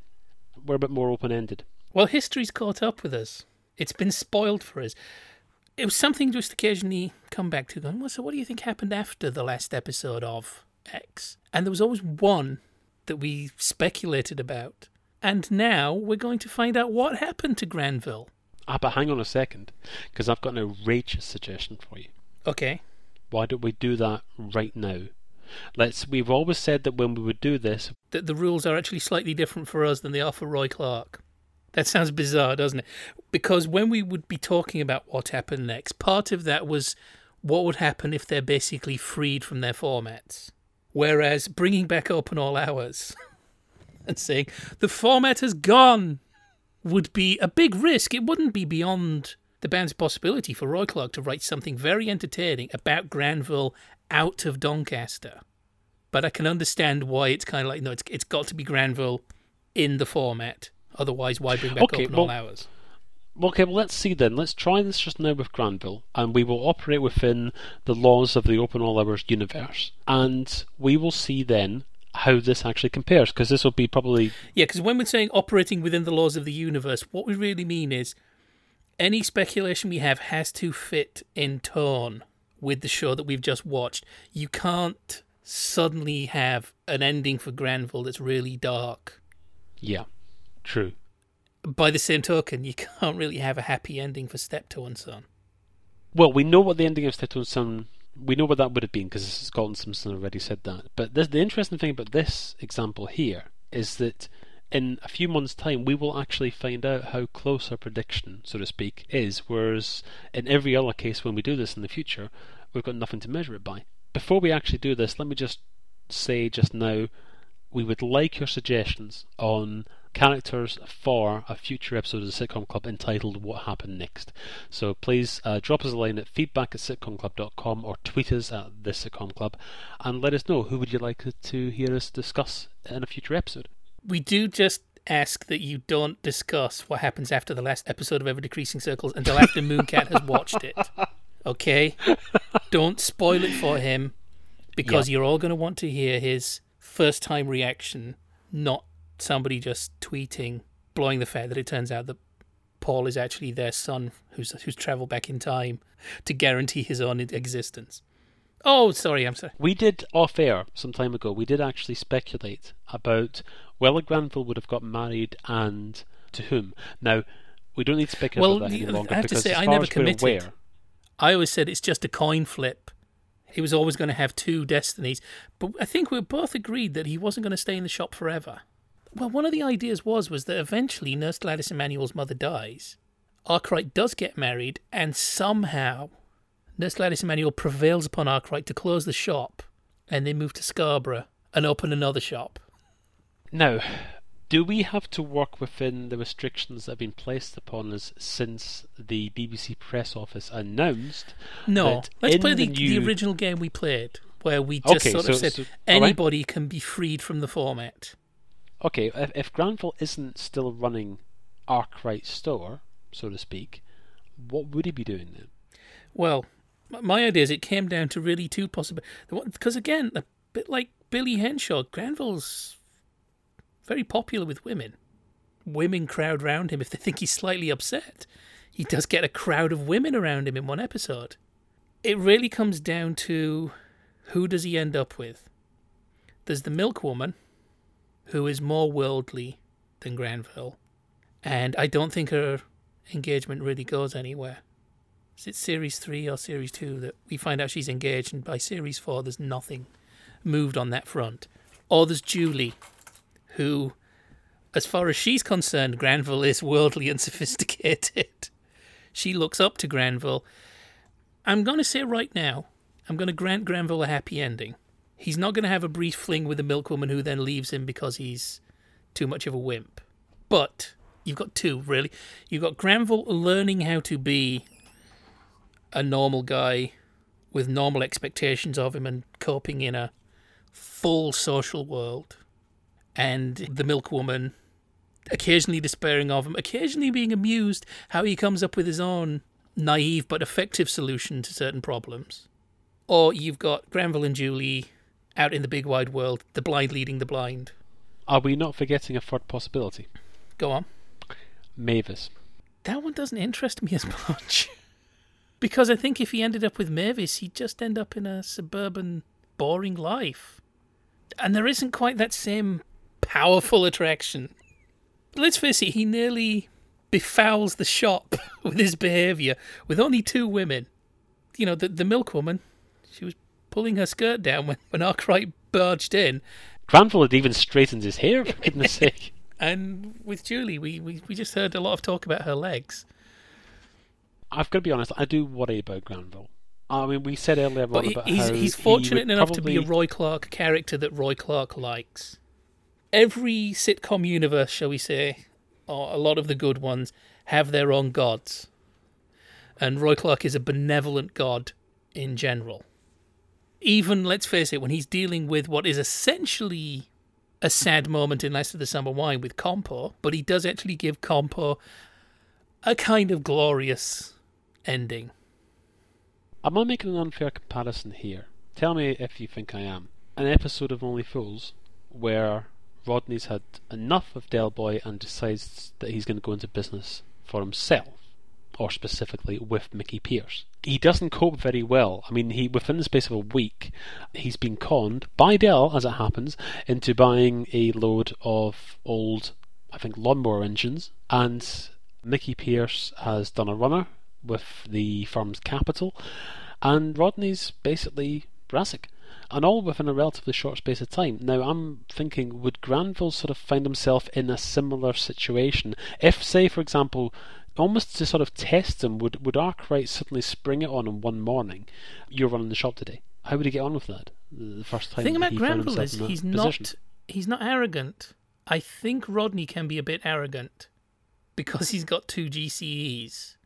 We're a bit more open ended. Well, history's caught up with us. It's been spoiled for us. It was something just occasionally come back to going, well, so what do you think happened after the last episode of X? And there was always one that we speculated about. And now we're going to find out what happened to Granville. Ah, but hang on a second, because I've got an outrageous suggestion for you. Okay. Why don't we do that right now? Let's. We've always said that when we would do this, That the rules are actually slightly different for us than they are for Roy Clarke. That sounds bizarre, doesn't it? Because when we would be talking about what happened next, part of that was what would happen if they're basically freed from their formats. Whereas bringing back open all hours *laughs* *laughs* and saying the format has gone would be a big risk. It wouldn't be beyond the band's possibility for Roy Clarke to write something very entertaining about Granville out of Doncaster. But I can understand why it's kind of like no, it's it's got to be Granville in the format. Otherwise, why bring back Okay, open all hours? Okay, well, let's see then. Let's try this just now with Granville, and we will operate within the laws of the Open All Hours universe. And we will see then how this actually compares, because this will be probably. Yeah, because when we're saying operating within the laws of the universe, what we really mean is any speculation we have has to fit in tone with the show that we've just watched. You can't suddenly have an ending for Granville that's really dark. Yeah, true. By the same token, you can't really have a happy ending for Steptoe and Son. Well, we know what the ending of Steptoe and Son. We know what that would have been because Scott and Simpson already said that. But this, the interesting thing about this example here is that in a few months' time we will actually find out how close our prediction, so to speak, is. Whereas in every other case, when we do this in the future, we've got nothing to measure it by. Before we actually do this, let me just say just now we would like your suggestions on characters for a future episode of the Sitcom Club entitled What Happened Next. So please uh, drop us a line at feedback at sitcomclub.com or tweet us at the Sitcom Club and let us know who would you like to hear us discuss in a future episode. We do just ask that you don't discuss what happens after the last episode of Ever Decreasing Circles until after Mooncat has watched it. *laughs* Okay? Don't spoil it for him because you're all going to want to hear his first time reaction, not somebody just tweeting, blowing the fact that it turns out that Paul is actually their son who's who's traveled back in time to guarantee his own existence. Oh, sorry, I'm sorry. We did off air some time ago. We did actually speculate about whether Granville would have got married and to whom. Now, we don't need to speculate Well, about that any longer I have to because say, I never committed. aware, I always said it's just a coin flip. He was always going to have two destinies, but I think we both agreed that he wasn't going to stay in the shop forever. Well, one of the ideas was was that eventually Nurse Gladys Emanuel's mother dies. Arkwright does get married, and somehow Nurse Gladys Emanuel prevails upon Arkwright to close the shop, and they move to Scarborough and open another shop. Now, do we have to work within the restrictions that have been placed upon us since the BBC press office announced? No, let's play the, the the original game we played, where we just Okay, sort so- of said so- all right. anybody can be freed from the format. Okay, if, if Granville isn't still running Arkwright Store, so to speak, what would he be doing then? Well, my idea is it came down to really two possible because again, a bit like Billy Henshaw, Granville's very popular with women. Women crowd round him if they think he's slightly upset. He does get a crowd of women around him in one episode. It really comes down to who does he end up with? There's the milkwoman, who is more worldly than Granville, and I don't think her engagement really goes anywhere is it series three or series two that we find out she's engaged, and by series four, there's nothing moved on that front. Or there's Julie, who, as far as she's concerned, Granville is worldly and *laughs* sophisticated. She looks up to Granville. I'm going to say right now, I'm going to grant Granville a happy ending. He's not going to have a brief fling with the milkwoman who then leaves him because he's too much of a wimp. But you've got two, really. You've got Granville learning how to be a normal guy with normal expectations of him and coping in a full social world. And the milkwoman occasionally despairing of him, occasionally being amused how he comes up with his own naive but effective solution to certain problems. Or you've got Granville and Julie out in the big wide world, the blind leading the blind. Are we not forgetting a third possibility? Go on. Mavis. That one doesn't interest me as *laughs* much. because I think if he ended up with Mavis, he'd just end up in a suburban, boring life. And there isn't quite that same powerful attraction. Let's face it, he nearly befouls the shop *laughs* with his behaviour with only two women. You know, the, the milkwoman, she was pulling her skirt down when, when Arkwright barged in. Granville had even straightened his hair, for goodness *laughs* sake. And with Julie, we, we, we just heard a lot of talk about her legs. I've got to be honest, I do worry about Granville. I mean, we said earlier But on he- about he's, how he's fortunate would enough to be a Roy Clarke character that Roy Clarke likes. Every sitcom universe, shall we say, or a lot of the good ones, have their own gods. And Roy Clarke is a benevolent god in general. Even, let's face it, when he's dealing with what is essentially a sad moment in Last of the Summer Wine with Compo, but he does actually give Compo a kind of glorious ending. Am I making an unfair comparison here? Tell me if you think I am. An episode of Only Fools where Rodney's had enough of Del Boy and decides that he's going to go into business for himself, or specifically with Mickey Pearce. He doesn't cope very well. I mean, he within the space of a week, he's been conned by Del, as it happens, into buying a load of old, I think, lawnmower engines, and Mickey Pearce has done a runner with the firm's capital, and Rodney's basically Brassic. And all within a relatively short space of time. Now, I'm thinking, would Granville sort of find himself in a similar situation if, say, for example, almost to sort of test him, would, would Arkwright suddenly spring it on him one morning? You're running the shop today. How would he get on with that? The first time The thing about Granville is he's position. not he's not arrogant. I think Rodney can be a bit arrogant *laughs* because he's got two GCEs.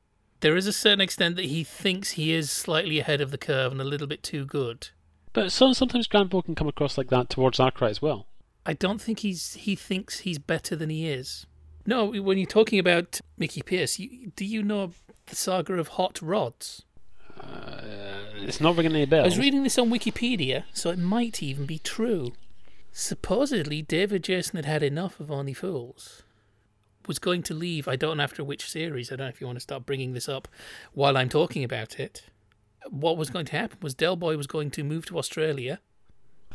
There is a certain extent that he thinks he is slightly ahead of the curve and a little bit too good. But so, sometimes Granville can come across like that towards Arkwright as well. I don't think he's he thinks he's better than he is. No, when you're talking about Mickey Pearce, you, do you know the saga of Hot Rods? Uh, it's not ringing any bells. I was reading this on Wikipedia, so it might even be true. Supposedly, David Jason had had enough of Only Fools. Was going to leave. I don't know after which series. I don't know if you want to start bringing this up while I'm talking about it. What was going to happen was Del Boy was going to move to Australia.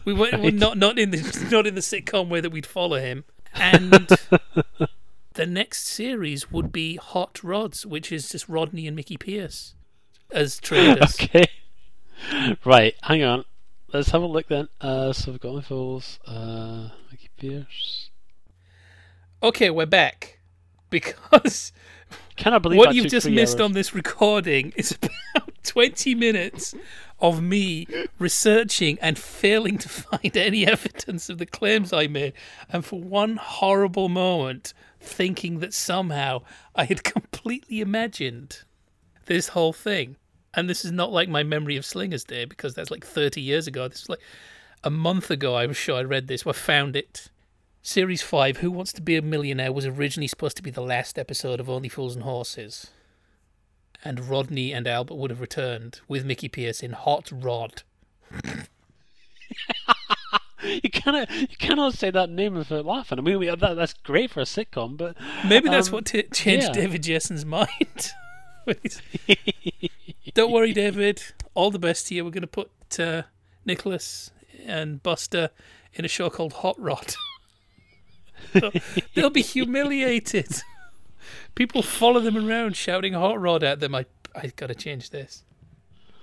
We were Right. not not in the *laughs* not in the sitcom way that we'd follow him, and *laughs* the next series would be Hot Rods, which is just Rodney and Mickey Pearce as traders. *laughs* okay. Right, hang on. Let's have a look then. Uh, so we've got my Fools, uh, Mickey Pearce. Okay, we're back *laughs* because Can I believe what you've just missed hours? on this recording is *laughs* about 20 minutes of me researching and failing to find any *laughs* evidence of the claims I made, and for one horrible moment, thinking that somehow I had *laughs* completely imagined this whole thing. And this is not like my memory of Slinger's Day because that's like 30 years ago. This is like a month ago, I was sure I read this. I found it. Series 5, Who Wants to Be a Millionaire, was originally supposed to be the last episode of Only Fools and Horses. And Rodney and Albert would have returned with Mickey Pearce in Hot Rod. *laughs* You cannot, you cannot say that name without laughing. I mean, we, that, that's great for a sitcom, but Maybe that's Um, what t- changed yeah. David Jason's mind. *laughs* *laughs* Don't worry, David. All the best to you. We're going to put uh, Nicholas and Buster in a show called Hot Rod. They'll be humiliated. People follow them around shouting Hot Rod at them. I, I got to change this.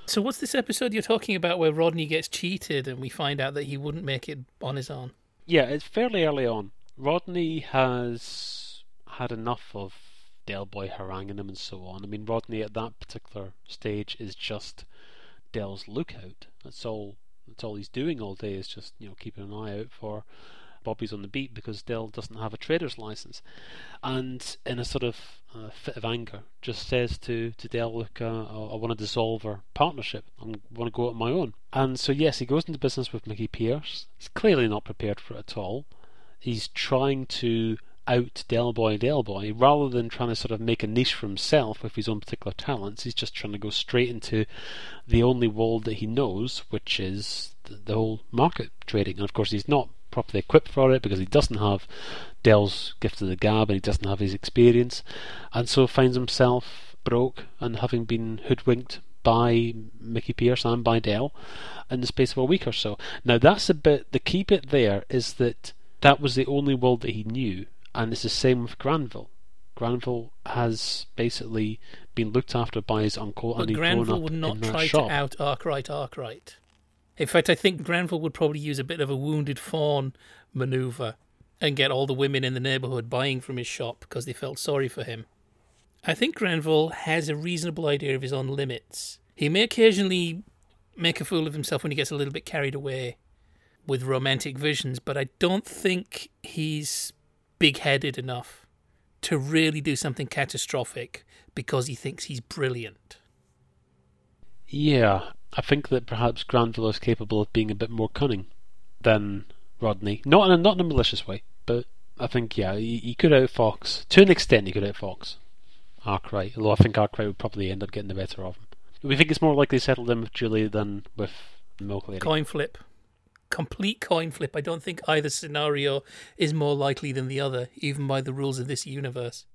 So, what's this episode you're talking about where Rodney gets cheated and we find out that he wouldn't make it on his own? yeah, it's fairly early on. Rodney has had enough of Del Boy haranguing him and so on. I mean, Rodney at that particular stage is just Del's lookout. That's all. That's all he's doing all day is just you know keeping an eye out for Bobby's on the beat because Del doesn't have a trader's license, and in a sort of uh, fit of anger, just says to to Del, "Look, uh, I, I want to dissolve our partnership. I want to go out on my own." And so yes, he goes into business with Mickey Pearce. He's clearly not prepared for it at all. He's trying to out Del Boy Del Boy rather than trying to sort of make a niche for himself with his own particular talents. He's just trying to go straight into the only world that he knows, which is the, the whole market trading. And of course, he's not properly equipped for it because he doesn't have Del's gift of the gab and he doesn't have his experience, and so finds himself broke and having been hoodwinked by Mickey Pearce and by Del in the space of a week or so. Now that's a bit the key bit there is that that was the only world that he knew, and it's the same with Granville. Granville has basically been looked after by his uncle, But and he'd grown Granville up would not in that try shop. to out Arkwright Arkwright. In fact, I think Granville would probably use a bit of a wounded fawn maneuver and get all the women in the neighbourhood buying from his shop because they felt sorry for him. I think Granville has a reasonable idea of his own limits. He may occasionally make a fool of himself when he gets a little bit carried away with romantic visions, but I don't think he's big headed enough to really do something catastrophic because he thinks he's brilliant. Yeah, I think that perhaps Granville is capable of being a bit more cunning than Rodney. Not in a not in a malicious way, but I think yeah, he, he could outfox to an extent. He could outfox Arkwright, although I think Arkwright would probably end up getting the better of him. We think it's more likely settled in with Julie than with Milk Lady. Coin flip. Complete coin flip. I don't think either scenario is more likely than the other, even by the rules of this universe.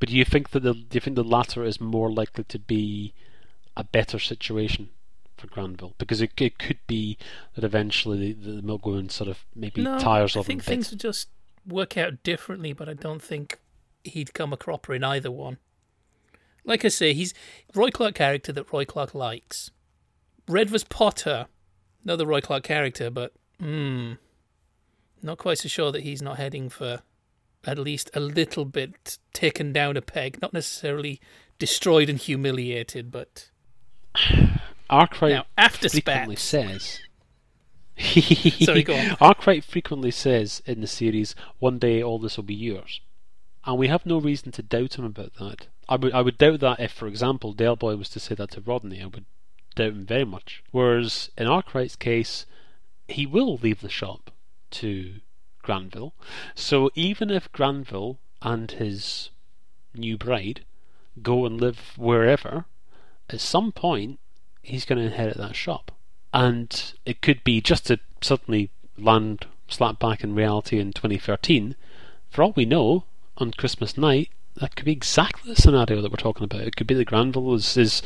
But do you think that the do you think the latter is more likely to be a better situation for Granville? Because it, it could be that eventually the, the milk woman sort of maybe no, tires I of think him. a bit. things would just work out differently, but I don't think he'd come a cropper in either one. Like I say, he's Roy Clarke character that Roy Clarke likes. Red was Potter, another Roy Clarke character, but hmm, not quite so sure that he's not heading for at least a little bit taken down a peg, not necessarily destroyed and humiliated, but *sighs* *sighs* *sighs* Arkwright now after frequently Spats. says. *laughs* Sorry, go on. *laughs* Arkwright frequently says in the series, "One day all this will be yours," and we have no reason to doubt him about that. I would I would doubt that if, for example, Del Boy was to say that to Rodney, I would doubt him very much. Whereas in Arkwright's case, he will leave the shop to Granville. So even if Granville and his new bride go and live wherever, at some point he's going to inherit that shop. And it could be just to suddenly land slap back in reality in 2013. For all we know, on Christmas night, that could be exactly the scenario that we're talking about. It could be that Granville is, is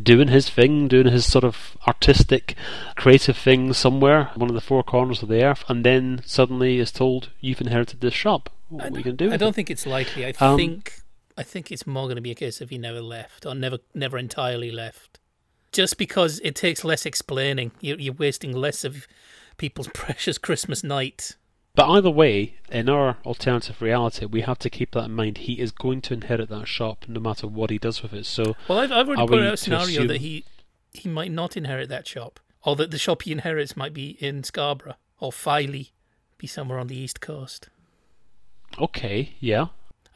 doing his thing, doing his sort of artistic, creative thing somewhere, one of the four corners of the earth, and then suddenly is told, "You've inherited this shop. What are you going to do?" I don't it? think it's likely. I Um, think I think it's more going to be a case of he never left or never never entirely left. Just because it takes less explaining, you're, you're wasting less of people's *laughs* precious Christmas night. But either way, in our alternative reality, we have to keep that in mind. He is going to inherit that shop no matter what he does with it. So Well, I've, I've already put out a scenario assume- that he he might not inherit that shop, or that the shop he inherits might be in Scarborough or Filey, be somewhere on the east coast. okay, yeah,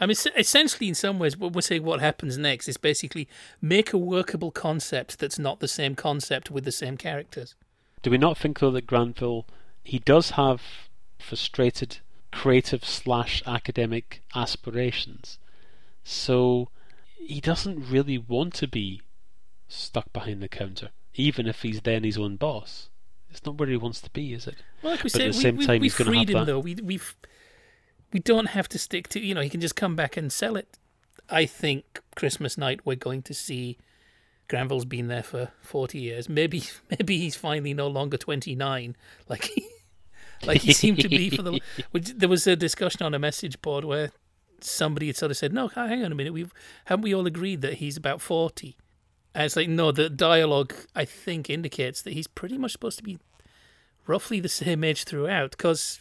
I mean, essentially, in some ways, what we're saying what happens next is basically make a workable concept that's not the same concept with the same characters. Do we not think though that Granville he does have frustrated creative slash academic aspirations, so he doesn't really want to be stuck behind the counter, even if he's then his own boss. It's not where he wants to be, is it? Well, like we But say, at the we, same we, time, we he's gonna freed have him that- though. We we've we don't have to stick to you know he can just come back and sell it. I think Christmas night we're going to see Granville's been there for forty years. Maybe *laughs* maybe he's finally no longer twenty nine like he, *laughs* like he seemed to be for the. *laughs* Which, there was a discussion on a message board where somebody had sort of said, "No, hang on a minute, we've haven't we all agreed that he's about 40? And it's like no, the dialogue I think indicates that he's pretty much supposed to be roughly the same age throughout because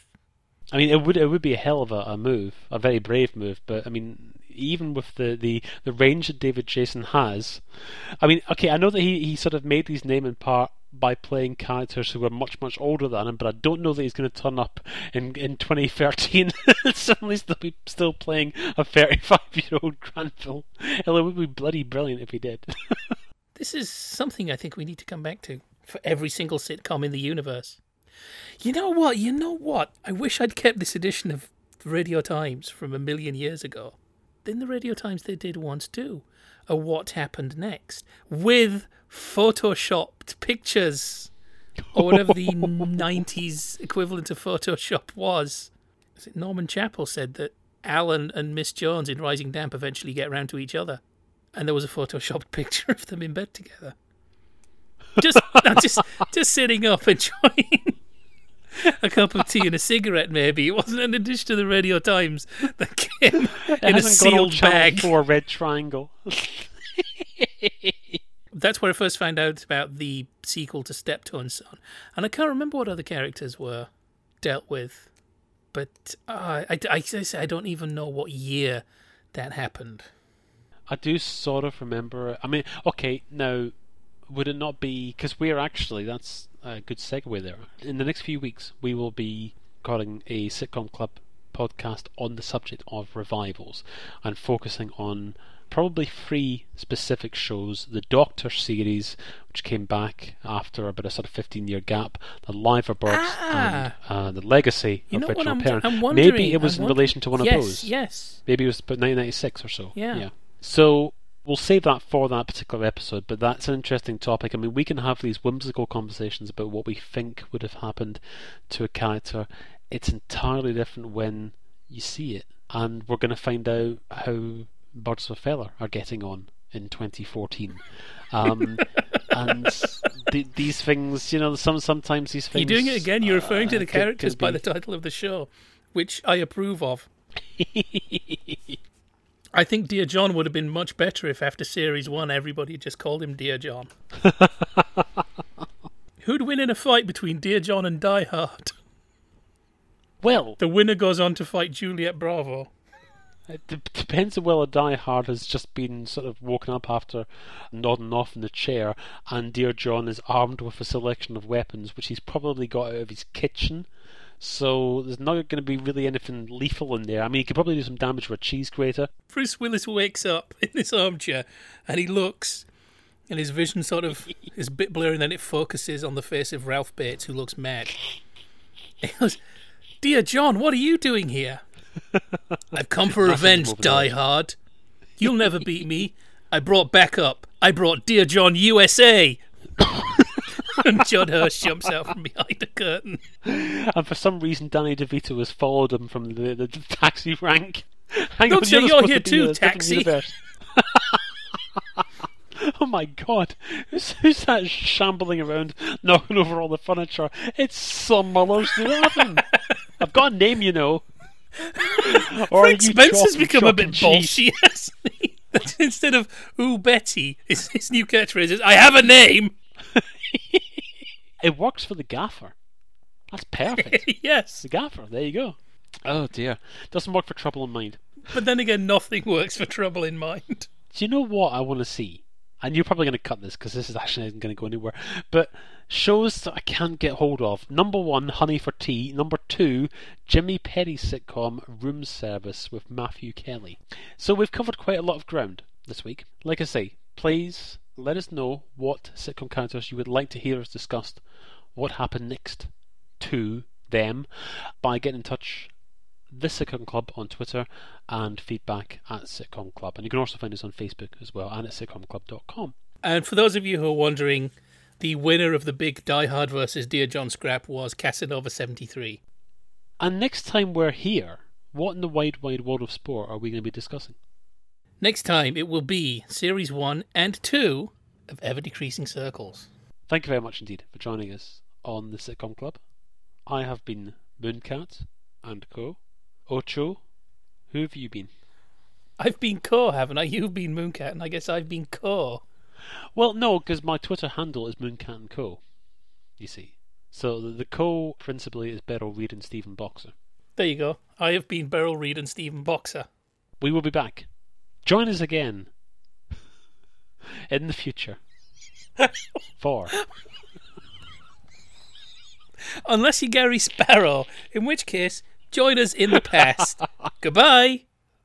I mean, it would it would be a hell of a, a move, a very brave move. But I mean, even with the, the, the range that David Jason has, I mean, okay, I know that he, he sort of made his name in part by playing characters who were much much older than him, but I don't know that he's going to turn up in in 2013 *laughs* and suddenly still be still playing a 35 year old *laughs* Granville. Hell, it would be bloody brilliant if he did. *laughs* this is something I think we need to come back to for every single sitcom in the universe. You know what? You know what? I wish I'd kept this edition of Radio Times from a million years ago. In the Radio Times, they did once too a What Happened Next with photoshopped pictures or whatever the *laughs* 90s equivalent of Photoshop was. Is it Norman Chappell said that Alan and Miss Jones in Rising Damp eventually get round to each other, and there was a photoshopped *laughs* picture of them in bed together. Just, just, just sitting up enjoying *laughs* *laughs* a cup of tea and a cigarette. Maybe it wasn't an addition to the Radio Times that came It in a hasn't got old sealed bag. 4 red triangle. *laughs* That's where I first found out about the sequel to Steptoe and Son, and I can't remember what other characters were dealt with. But uh, I, I, I, I don't even know what year that happened. I do sort of remember. I mean, okay, now would it not be because we're actually that's a good segue there. In the next few weeks, we will be recording a sitcom club podcast on the subject of revivals and focusing on probably three specific shows: the Doctor series, which came back after about a sort of fifteen-year gap, the Liverbirds, and uh, the Legacy Ah. You of what? I'm, Parent. I'm. Maybe it was I'm in relation to one yes, of those. Yes. Maybe it was about 1996 or so. Yeah. So we'll save that for that particular episode, but that's an interesting topic. I mean, we can have these whimsical conversations about what we think would have happened to a character. It's entirely different when you see it, and we're going to find out how Birds of a Feather are getting on in 2014. Um, *laughs* and th- these things, you know, some sometimes these things. You're doing it again. You're referring to uh, the characters by the title of the show, which I approve of. *laughs* I think Dear John would have been much better if after series one everybody had just called him Dear John. *laughs* Who'd win in a fight between Dear John and Die Hard? well, The winner goes on to fight Juliet Bravo. It d- depends on whether Die Hard has just been sort of woken up after nodding off in the chair, and Dear John is armed with a selection of weapons which he's probably got out of his kitchen. So there's not going to be really anything lethal in there. I mean, he could probably do some damage with a cheese grater. Bruce Willis wakes up *laughs* in this armchair and he looks, and his vision sort of is a bit blurry, and then it focuses on the face of Ralph Bates, who looks mad. *laughs* He goes, Dear John, what are you doing here? *laughs* I've come for revenge, Die. Hard. You'll never beat me. I brought backup. I brought Dear John USA. *laughs* and Judd Hirsch jumps out from behind the curtain. And for some reason, Danny DeVito has followed him from the, the, the taxi rank. Hang Don't on, say you're here to too, in a different taxi. *laughs* oh my god, who's, who's that shambling around, knocking over all the furniture? It's some laughing. I've got a name, you know. *laughs* Or Frank Spencer's become a bit bolshy? Instead of "Ooh Betty," his, his new catchphrase is "I have a name." It works for the gaffer. That's perfect. *laughs* yes, the gaffer. There you go. Oh dear, doesn't work for Trouble in Mind. but then again, nothing works for Trouble in Mind. Do you know what I want to see? And you're probably going to cut this because this is actually isn't going to go anywhere. But shows that I can't get hold of. Number one, Honey for Tea. Number two, Jimmy Petty's sitcom Room Service with Matthew Kelly. So we've covered quite a lot of ground this week. Like I say, please let us know what sitcom characters you would like to hear us discuss. What happened next to them by getting in touch this Sitcom Club on Twitter and feedback at Sitcom Club. And you can also find us on Facebook as well and at sitcomclub.com. And for those of you who are wondering, the winner of the big Die Hard versus Dear John Scrap was Casanova seventy three. And next time we're here, what in the wide, wide world of sport are we going to be discussing? Next time, it will be Series 1 and 2 of Ever Decreasing Circles. Thank you very much indeed for joining us on the Sitcom Club. I have been Mooncat and Co. Ocho, who have you been? I've been Co, haven't I? You've been Mooncat, and I guess I've been Co. Well, no, because my Twitter handle is Mooncat and Co. You see. So the, the co principally is Beryl Reid and Stephen Boxer. There you go. I have been Beryl Reid and Stephen Boxer. We will be back. Join us again in the future *laughs* for Unless you're Gary Sparrow, in which case, join us in the past. *laughs* Goodbye.